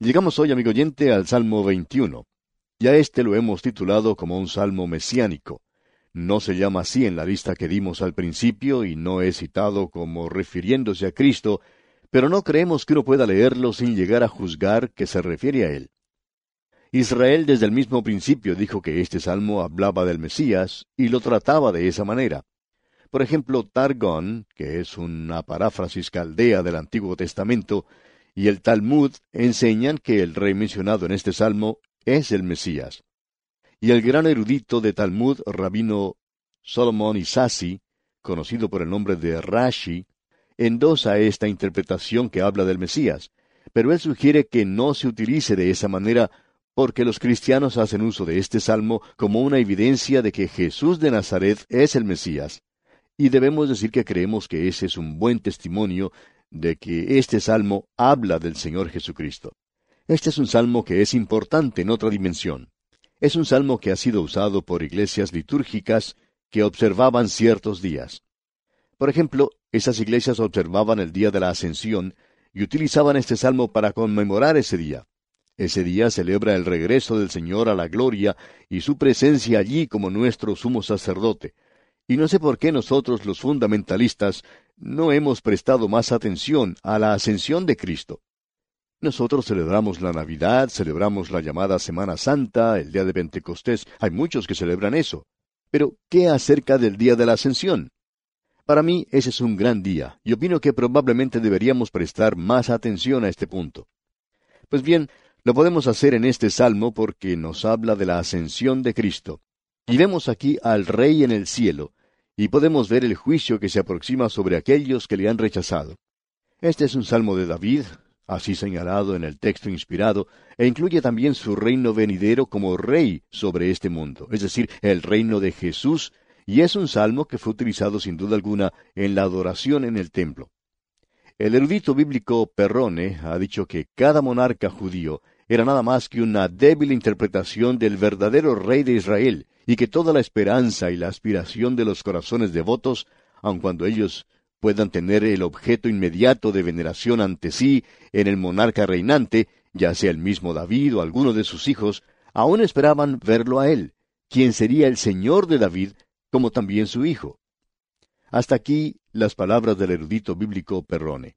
Llegamos hoy, amigo oyente, al Salmo 21. Y a este lo hemos titulado como un salmo mesiánico. No se llama así en la lista que dimos al principio y no es citado como refiriéndose a Cristo, pero no creemos que uno pueda leerlo sin llegar a juzgar que se refiere a él. Israel desde el mismo principio dijo que este salmo hablaba del Mesías y lo trataba de esa manera. Por ejemplo, Targón, que es una paráfrasis caldea del Antiguo Testamento, y el Talmud enseñan que el rey mencionado en este salmo es el Mesías. Y el gran erudito de Talmud, rabino Solomon Isasi, conocido por el nombre de Rashi, endosa esta interpretación que habla del Mesías, pero él sugiere que no se utilice de esa manera porque los cristianos hacen uso de este salmo como una evidencia de que Jesús de Nazaret es el Mesías. Y debemos decir que creemos que ese es un buen testimonio de que este salmo habla del Señor Jesucristo. Este es un salmo que es importante en otra dimensión. Es un salmo que ha sido usado por iglesias litúrgicas que observaban ciertos días. Por ejemplo, esas iglesias observaban el día de la ascensión y utilizaban este salmo para conmemorar ese día. Ese día celebra el regreso del Señor a la gloria y su presencia allí como nuestro sumo sacerdote. Y no sé por qué nosotros los fundamentalistas no hemos prestado más atención a la ascensión de Cristo. Nosotros celebramos la Navidad, celebramos la llamada Semana Santa, el día de Pentecostés, hay muchos que celebran eso. Pero, ¿qué acerca del día de la ascensión? Para mí ese es un gran día, y opino que probablemente deberíamos prestar más atención a este punto. Pues bien, lo podemos hacer en este salmo porque nos habla de la ascensión de Cristo. Y vemos aquí al Rey en el cielo, y podemos ver el juicio que se aproxima sobre aquellos que le han rechazado. Este es un salmo de David, así señalado en el texto inspirado, e incluye también su reino venidero como rey sobre este mundo, es decir, el reino de Jesús, y es un salmo que fue utilizado sin duda alguna en la adoración en el templo. El erudito bíblico Perrone ha dicho que cada monarca judío era nada más que una débil interpretación del verdadero rey de Israel, y que toda la esperanza y la aspiración de los corazones devotos, aun cuando ellos puedan tener el objeto inmediato de veneración ante sí en el monarca reinante, ya sea el mismo David o alguno de sus hijos, aún esperaban verlo a él, quien sería el Señor de David, como también su hijo. Hasta aquí las palabras del erudito bíblico Perrone.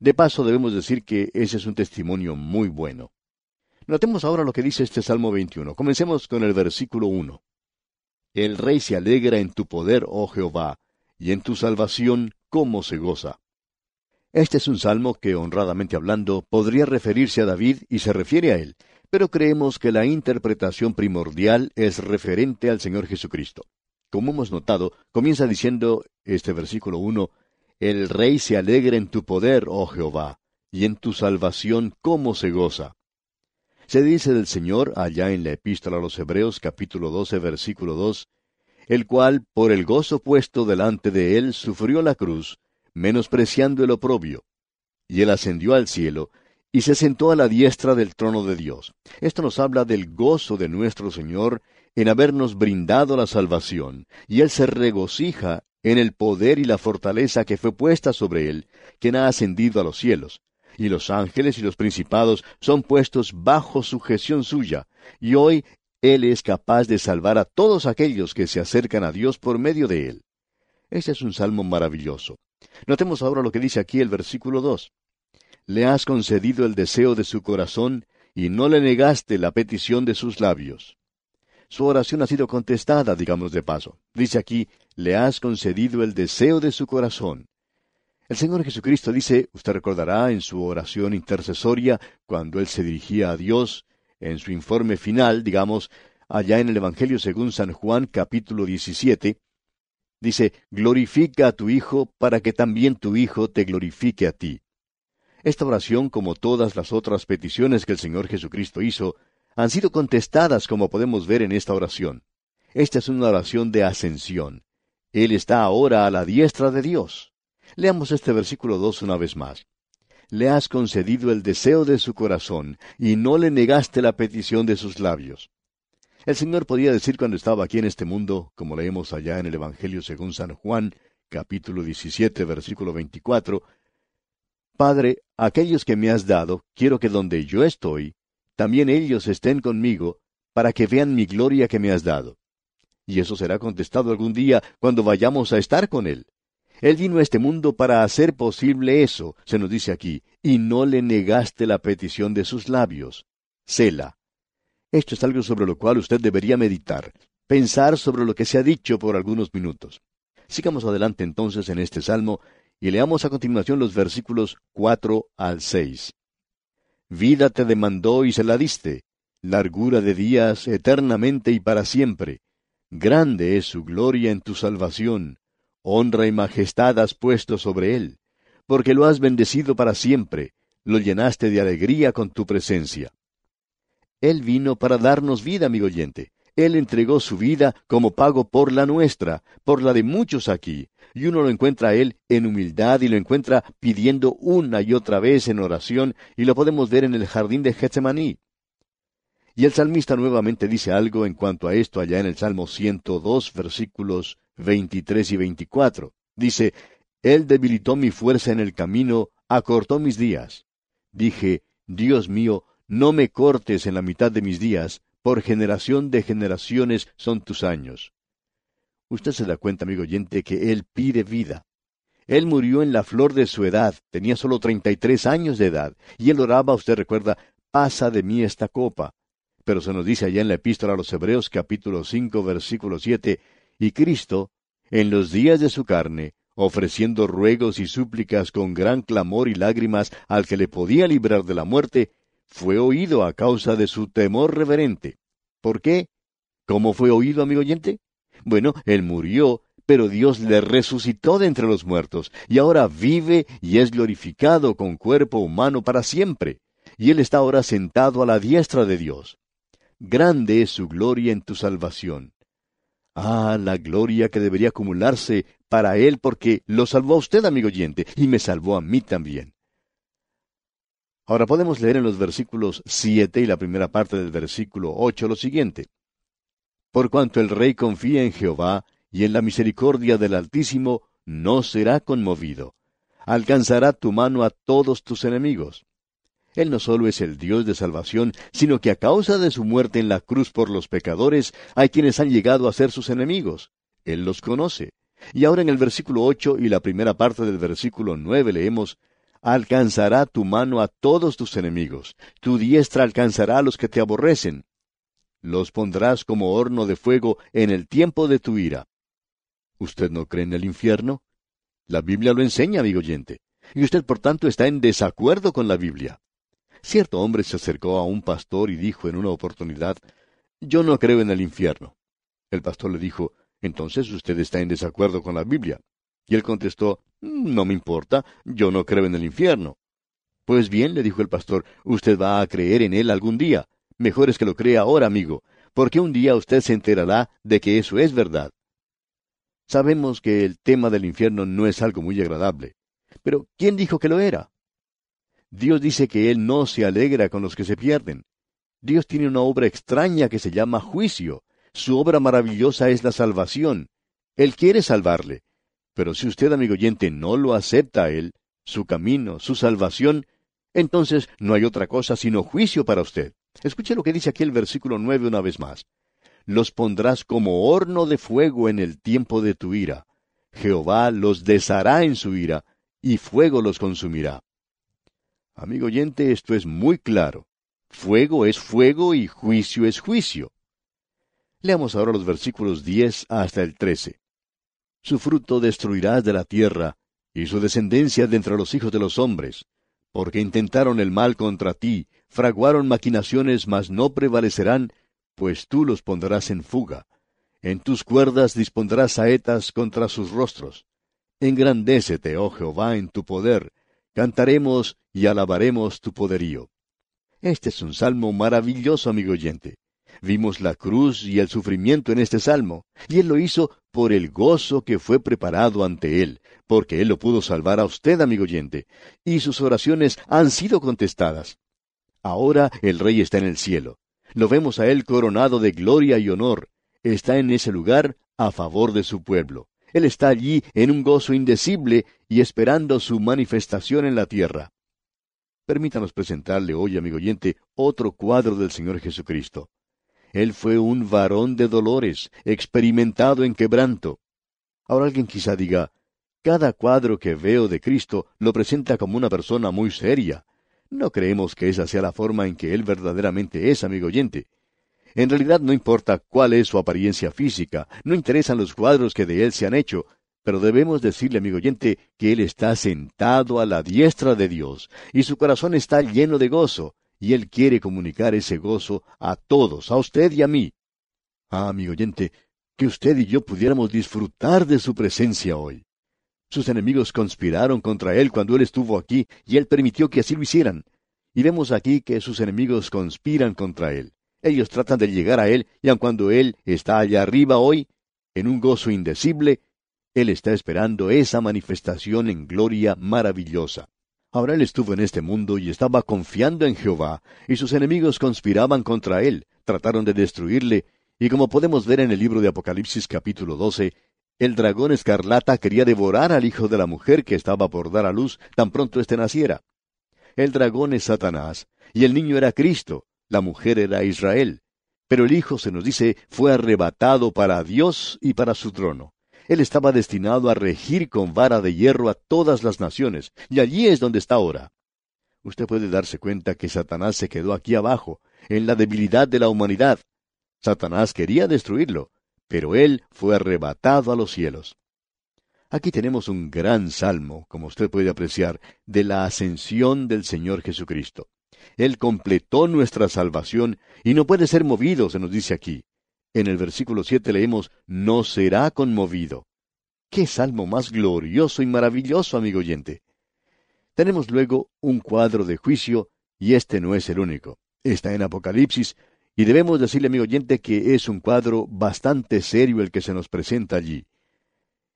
De paso debemos decir que ese es un testimonio muy bueno. Notemos ahora lo que dice este Salmo 21. Comencemos con el versículo 1. El rey se alegra en tu poder, oh Jehová, y en tu salvación cómo se goza. Este es un salmo que, honradamente hablando, podría referirse a David y se refiere a él, pero creemos que la interpretación primordial es referente al Señor Jesucristo. Como hemos notado, comienza diciendo este versículo 1, El rey se alegra en tu poder, oh Jehová, y en tu salvación cómo se goza. Se dice del Señor allá en la epístola a los Hebreos capítulo 12 versículo 2, el cual, por el gozo puesto delante de él, sufrió la cruz, menospreciando el oprobio. Y él ascendió al cielo, y se sentó a la diestra del trono de Dios. Esto nos habla del gozo de nuestro Señor en habernos brindado la salvación, y él se regocija en el poder y la fortaleza que fue puesta sobre él, quien ha ascendido a los cielos y los ángeles y los principados son puestos bajo sujeción suya, y hoy Él es capaz de salvar a todos aquellos que se acercan a Dios por medio de Él. Este es un salmo maravilloso. Notemos ahora lo que dice aquí el versículo 2. Le has concedido el deseo de su corazón, y no le negaste la petición de sus labios. Su oración ha sido contestada, digamos de paso. Dice aquí, le has concedido el deseo de su corazón. El Señor Jesucristo dice, usted recordará en su oración intercesoria, cuando Él se dirigía a Dios, en su informe final, digamos, allá en el Evangelio según San Juan capítulo 17, dice, glorifica a tu Hijo para que también tu Hijo te glorifique a ti. Esta oración, como todas las otras peticiones que el Señor Jesucristo hizo, han sido contestadas como podemos ver en esta oración. Esta es una oración de ascensión. Él está ahora a la diestra de Dios. Leamos este versículo dos una vez más. Le has concedido el deseo de su corazón, y no le negaste la petición de sus labios. El Señor podía decir cuando estaba aquí en este mundo, como leemos allá en el Evangelio según San Juan, capítulo 17, versículo 24, Padre, aquellos que me has dado, quiero que donde yo estoy, también ellos estén conmigo, para que vean mi gloria que me has dado. Y eso será contestado algún día cuando vayamos a estar con Él. Él vino a este mundo para hacer posible eso, se nos dice aquí, y no le negaste la petición de sus labios. Sela. Esto es algo sobre lo cual usted debería meditar, pensar sobre lo que se ha dicho por algunos minutos. Sigamos adelante entonces en este salmo y leamos a continuación los versículos cuatro al seis. Vida te demandó y se la diste, largura de días eternamente y para siempre. Grande es su gloria en tu salvación honra y majestad has puesto sobre él, porque lo has bendecido para siempre, lo llenaste de alegría con tu presencia. Él vino para darnos vida, amigo oyente. Él entregó su vida como pago por la nuestra, por la de muchos aquí, y uno lo encuentra a Él en humildad y lo encuentra pidiendo una y otra vez en oración, y lo podemos ver en el jardín de Getsemaní. Y el salmista nuevamente dice algo en cuanto a esto allá en el Salmo 102, versículos 23 y 24. Dice, Él debilitó mi fuerza en el camino, acortó mis días. Dije, Dios mío, no me cortes en la mitad de mis días, por generación de generaciones son tus años. Usted se da cuenta, amigo oyente, que Él pide vida. Él murió en la flor de su edad, tenía solo treinta y tres años de edad, y él oraba, usted recuerda, pasa de mí esta copa. Pero se nos dice allá en la epístola a los Hebreos capítulo cinco versículo siete, y Cristo, en los días de su carne, ofreciendo ruegos y súplicas con gran clamor y lágrimas al que le podía librar de la muerte, fue oído a causa de su temor reverente. ¿Por qué? ¿Cómo fue oído, amigo oyente? Bueno, él murió, pero Dios le resucitó de entre los muertos, y ahora vive y es glorificado con cuerpo humano para siempre, y él está ahora sentado a la diestra de Dios. Grande es su gloria en tu salvación. Ah, la gloria que debería acumularse para Él porque lo salvó a usted, amigo oyente, y me salvó a mí también. Ahora podemos leer en los versículos siete y la primera parte del versículo ocho lo siguiente. Por cuanto el rey confía en Jehová y en la misericordia del Altísimo, no será conmovido. Alcanzará tu mano a todos tus enemigos. Él no solo es el Dios de salvación, sino que a causa de su muerte en la cruz por los pecadores, hay quienes han llegado a ser sus enemigos. Él los conoce. Y ahora en el versículo ocho y la primera parte del versículo nueve leemos Alcanzará tu mano a todos tus enemigos, tu diestra alcanzará a los que te aborrecen. Los pondrás como horno de fuego en el tiempo de tu ira. ¿Usted no cree en el infierno? La Biblia lo enseña, amigo oyente. Y usted, por tanto, está en desacuerdo con la Biblia. Cierto hombre se acercó a un pastor y dijo en una oportunidad, Yo no creo en el infierno. El pastor le dijo, Entonces usted está en desacuerdo con la Biblia. Y él contestó, No me importa, yo no creo en el infierno. Pues bien, le dijo el pastor, usted va a creer en él algún día. Mejor es que lo crea ahora, amigo, porque un día usted se enterará de que eso es verdad. Sabemos que el tema del infierno no es algo muy agradable. Pero ¿quién dijo que lo era? Dios dice que Él no se alegra con los que se pierden. Dios tiene una obra extraña que se llama juicio. Su obra maravillosa es la salvación. Él quiere salvarle. Pero si usted, amigo oyente, no lo acepta a Él, su camino, su salvación, entonces no hay otra cosa sino juicio para usted. Escuche lo que dice aquí el versículo nueve una vez más. Los pondrás como horno de fuego en el tiempo de tu ira. Jehová los deshará en su ira, y fuego los consumirá. Amigo oyente, esto es muy claro. Fuego es fuego y juicio es juicio. Leamos ahora los versículos 10 hasta el 13. Su fruto destruirás de la tierra, y su descendencia de entre los hijos de los hombres, porque intentaron el mal contra ti, fraguaron maquinaciones, mas no prevalecerán, pues tú los pondrás en fuga. En tus cuerdas dispondrás saetas contra sus rostros. Engrandécete, oh Jehová, en tu poder, cantaremos y alabaremos tu poderío. Este es un salmo maravilloso, amigo oyente. Vimos la cruz y el sufrimiento en este salmo, y él lo hizo por el gozo que fue preparado ante él, porque él lo pudo salvar a usted, amigo oyente, y sus oraciones han sido contestadas. Ahora el rey está en el cielo. Lo vemos a él coronado de gloria y honor. Está en ese lugar a favor de su pueblo. Él está allí en un gozo indecible y esperando su manifestación en la tierra. Permítanos presentarle hoy, amigo oyente, otro cuadro del Señor Jesucristo. Él fue un varón de dolores, experimentado en quebranto. Ahora alguien quizá diga, cada cuadro que veo de Cristo lo presenta como una persona muy seria. No creemos que esa sea la forma en que Él verdaderamente es, amigo oyente. En realidad no importa cuál es su apariencia física, no interesan los cuadros que de Él se han hecho, pero debemos decirle, amigo oyente, que Él está sentado a la diestra de Dios, y su corazón está lleno de gozo, y Él quiere comunicar ese gozo a todos, a usted y a mí. Ah, amigo oyente, que usted y yo pudiéramos disfrutar de su presencia hoy. Sus enemigos conspiraron contra Él cuando Él estuvo aquí, y Él permitió que así lo hicieran. Y vemos aquí que sus enemigos conspiran contra Él. Ellos tratan de llegar a Él, y aun cuando Él está allá arriba hoy, en un gozo indecible, Él está esperando esa manifestación en gloria maravillosa. Ahora él estuvo en este mundo y estaba confiando en Jehová, y sus enemigos conspiraban contra él, trataron de destruirle, y como podemos ver en el libro de Apocalipsis capítulo 12, el dragón escarlata quería devorar al hijo de la mujer que estaba por dar a luz tan pronto éste naciera. El dragón es Satanás, y el niño era Cristo, la mujer era Israel. Pero el hijo, se nos dice, fue arrebatado para Dios y para su trono. Él estaba destinado a regir con vara de hierro a todas las naciones, y allí es donde está ahora. Usted puede darse cuenta que Satanás se quedó aquí abajo, en la debilidad de la humanidad. Satanás quería destruirlo, pero él fue arrebatado a los cielos. Aquí tenemos un gran salmo, como usted puede apreciar, de la ascensión del Señor Jesucristo. Él completó nuestra salvación y no puede ser movido, se nos dice aquí. En el versículo siete leemos, no será conmovido. ¡Qué salmo más glorioso y maravilloso, amigo oyente! Tenemos luego un cuadro de juicio, y este no es el único. Está en Apocalipsis, y debemos decirle, amigo oyente, que es un cuadro bastante serio el que se nos presenta allí.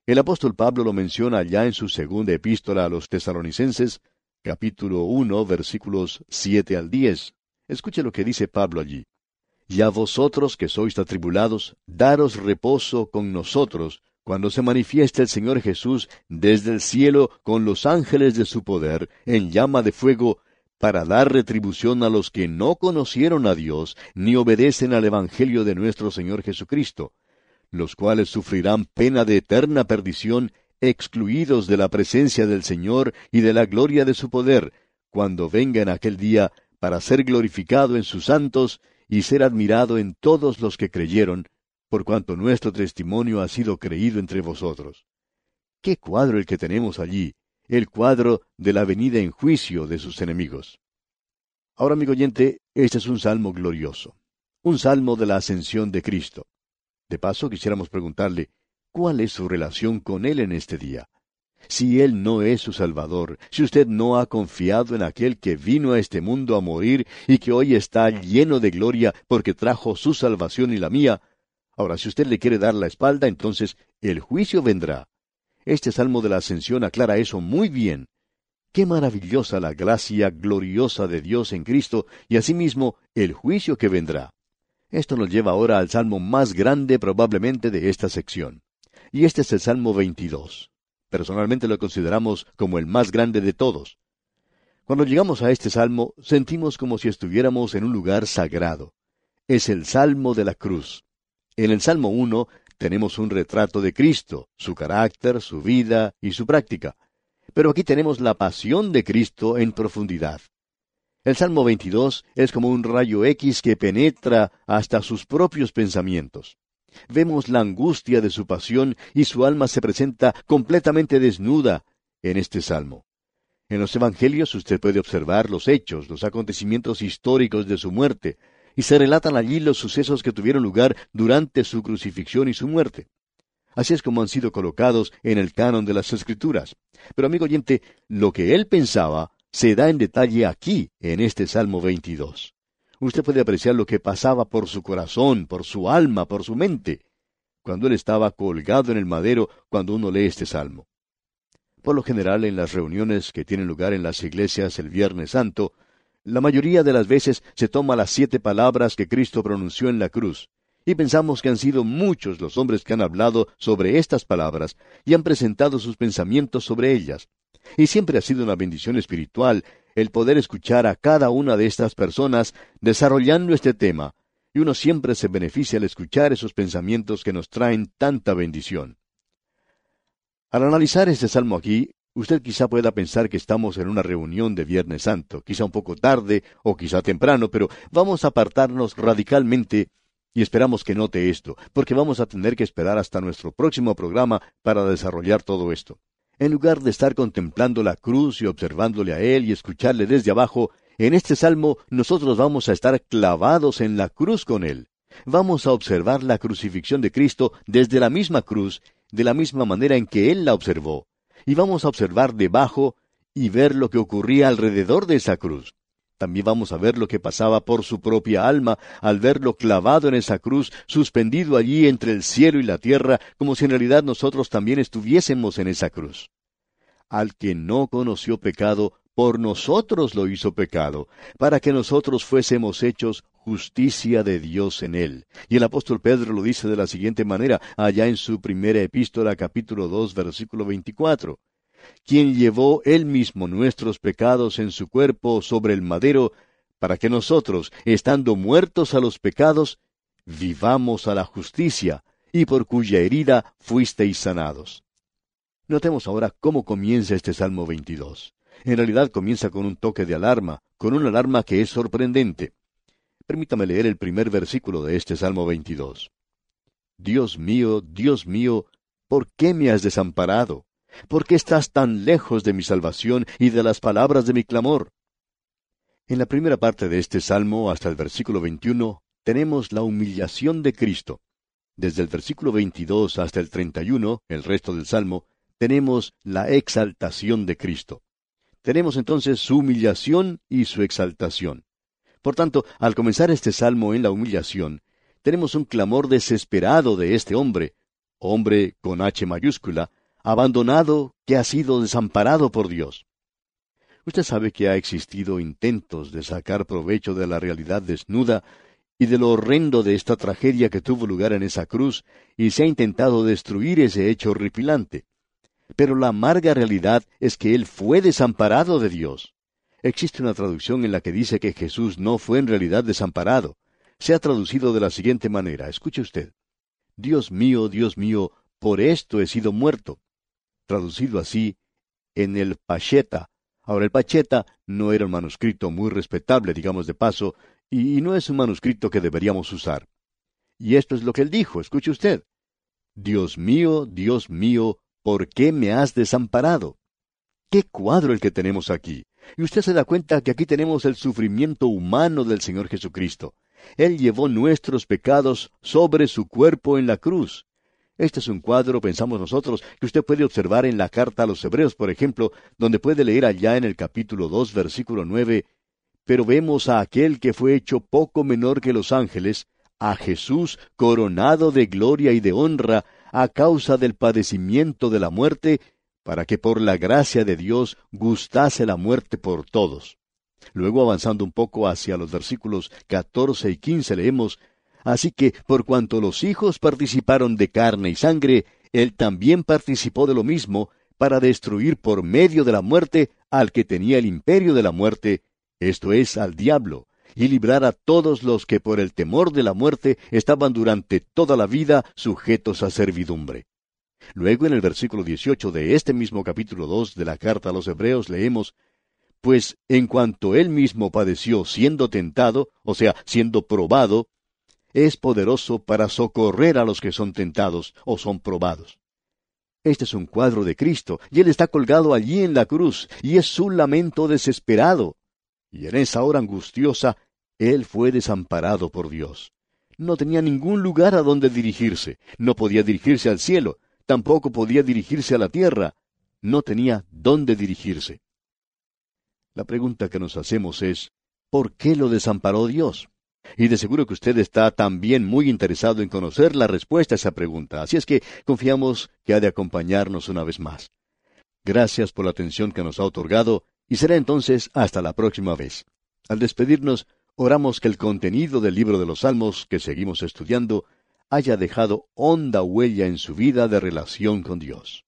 El apóstol Pablo lo menciona ya en su segunda epístola a los tesalonicenses, capítulo 1, versículos 7 al 10. Escuche lo que dice Pablo allí. Y a vosotros que sois atribulados, daros reposo con nosotros, cuando se manifieste el Señor Jesús desde el cielo con los ángeles de su poder, en llama de fuego, para dar retribución a los que no conocieron a Dios, ni obedecen al Evangelio de nuestro Señor Jesucristo, los cuales sufrirán pena de eterna perdición, excluidos de la presencia del Señor y de la gloria de su poder, cuando venga en aquel día para ser glorificado en sus santos y ser admirado en todos los que creyeron, por cuanto nuestro testimonio ha sido creído entre vosotros. Qué cuadro el que tenemos allí, el cuadro de la venida en juicio de sus enemigos. Ahora, amigo oyente, este es un salmo glorioso, un salmo de la ascensión de Cristo. De paso, quisiéramos preguntarle, ¿cuál es su relación con Él en este día? Si Él no es su Salvador, si usted no ha confiado en aquel que vino a este mundo a morir y que hoy está lleno de gloria porque trajo su salvación y la mía, ahora si usted le quiere dar la espalda, entonces el juicio vendrá. Este salmo de la ascensión aclara eso muy bien. Qué maravillosa la gracia gloriosa de Dios en Cristo y asimismo el juicio que vendrá. Esto nos lleva ahora al salmo más grande probablemente de esta sección. Y este es el Salmo 22. Personalmente lo consideramos como el más grande de todos. Cuando llegamos a este salmo, sentimos como si estuviéramos en un lugar sagrado. Es el Salmo de la Cruz. En el Salmo 1 tenemos un retrato de Cristo, su carácter, su vida y su práctica. Pero aquí tenemos la pasión de Cristo en profundidad. El Salmo 22 es como un rayo X que penetra hasta sus propios pensamientos vemos la angustia de su pasión y su alma se presenta completamente desnuda en este salmo. En los Evangelios usted puede observar los hechos, los acontecimientos históricos de su muerte, y se relatan allí los sucesos que tuvieron lugar durante su crucifixión y su muerte. Así es como han sido colocados en el canon de las Escrituras. Pero amigo oyente, lo que él pensaba se da en detalle aquí, en este Salmo 22 usted puede apreciar lo que pasaba por su corazón, por su alma, por su mente, cuando él estaba colgado en el madero cuando uno lee este salmo. Por lo general, en las reuniones que tienen lugar en las iglesias el Viernes Santo, la mayoría de las veces se toma las siete palabras que Cristo pronunció en la cruz, y pensamos que han sido muchos los hombres que han hablado sobre estas palabras y han presentado sus pensamientos sobre ellas. Y siempre ha sido una bendición espiritual el poder escuchar a cada una de estas personas desarrollando este tema, y uno siempre se beneficia al escuchar esos pensamientos que nos traen tanta bendición. Al analizar este salmo aquí, usted quizá pueda pensar que estamos en una reunión de Viernes Santo, quizá un poco tarde o quizá temprano, pero vamos a apartarnos radicalmente y esperamos que note esto, porque vamos a tener que esperar hasta nuestro próximo programa para desarrollar todo esto. En lugar de estar contemplando la cruz y observándole a Él y escucharle desde abajo, en este salmo nosotros vamos a estar clavados en la cruz con Él. Vamos a observar la crucifixión de Cristo desde la misma cruz, de la misma manera en que Él la observó. Y vamos a observar debajo y ver lo que ocurría alrededor de esa cruz. También vamos a ver lo que pasaba por su propia alma al verlo clavado en esa cruz, suspendido allí entre el cielo y la tierra, como si en realidad nosotros también estuviésemos en esa cruz. Al que no conoció pecado, por nosotros lo hizo pecado, para que nosotros fuésemos hechos justicia de Dios en él. Y el apóstol Pedro lo dice de la siguiente manera, allá en su primera epístola capítulo dos versículo veinticuatro quien llevó él mismo nuestros pecados en su cuerpo sobre el madero, para que nosotros, estando muertos a los pecados, vivamos a la justicia, y por cuya herida fuisteis sanados. Notemos ahora cómo comienza este Salmo 22. En realidad comienza con un toque de alarma, con una alarma que es sorprendente. Permítame leer el primer versículo de este Salmo 22. Dios mío, Dios mío, ¿por qué me has desamparado? ¿Por qué estás tan lejos de mi salvación y de las palabras de mi clamor? En la primera parte de este salmo, hasta el versículo 21, tenemos la humillación de Cristo. Desde el versículo 22 hasta el 31, el resto del salmo, tenemos la exaltación de Cristo. Tenemos entonces su humillación y su exaltación. Por tanto, al comenzar este salmo en la humillación, tenemos un clamor desesperado de este hombre, hombre con H mayúscula, abandonado, que ha sido desamparado por Dios. Usted sabe que ha existido intentos de sacar provecho de la realidad desnuda y de lo horrendo de esta tragedia que tuvo lugar en esa cruz, y se ha intentado destruir ese hecho horripilante. Pero la amarga realidad es que Él fue desamparado de Dios. Existe una traducción en la que dice que Jesús no fue en realidad desamparado. Se ha traducido de la siguiente manera. Escuche usted. Dios mío, Dios mío, por esto he sido muerto traducido así en el Pacheta. Ahora, el Pacheta no era un manuscrito muy respetable, digamos de paso, y no es un manuscrito que deberíamos usar. Y esto es lo que él dijo, escuche usted. Dios mío, Dios mío, ¿por qué me has desamparado? Qué cuadro el que tenemos aquí. Y usted se da cuenta que aquí tenemos el sufrimiento humano del Señor Jesucristo. Él llevó nuestros pecados sobre su cuerpo en la cruz. Este es un cuadro, pensamos nosotros, que usted puede observar en la carta a los Hebreos, por ejemplo, donde puede leer allá en el capítulo dos, versículo nueve, pero vemos a aquel que fue hecho poco menor que los ángeles, a Jesús coronado de gloria y de honra a causa del padecimiento de la muerte, para que por la gracia de Dios gustase la muerte por todos. Luego avanzando un poco hacia los versículos catorce y quince leemos Así que, por cuanto los hijos participaron de carne y sangre, él también participó de lo mismo, para destruir por medio de la muerte al que tenía el imperio de la muerte, esto es, al diablo, y librar a todos los que por el temor de la muerte estaban durante toda la vida sujetos a servidumbre. Luego en el versículo 18 de este mismo capítulo 2 de la carta a los Hebreos leemos, Pues en cuanto él mismo padeció siendo tentado, o sea, siendo probado, es poderoso para socorrer a los que son tentados o son probados. Este es un cuadro de Cristo, y Él está colgado allí en la cruz, y es su lamento desesperado. Y en esa hora angustiosa, Él fue desamparado por Dios. No tenía ningún lugar a donde dirigirse, no podía dirigirse al cielo, tampoco podía dirigirse a la tierra, no tenía dónde dirigirse. La pregunta que nos hacemos es, ¿por qué lo desamparó Dios? Y de seguro que usted está también muy interesado en conocer la respuesta a esa pregunta, así es que confiamos que ha de acompañarnos una vez más. Gracias por la atención que nos ha otorgado y será entonces hasta la próxima vez. Al despedirnos, oramos que el contenido del libro de los Salmos que seguimos estudiando haya dejado honda huella en su vida de relación con Dios.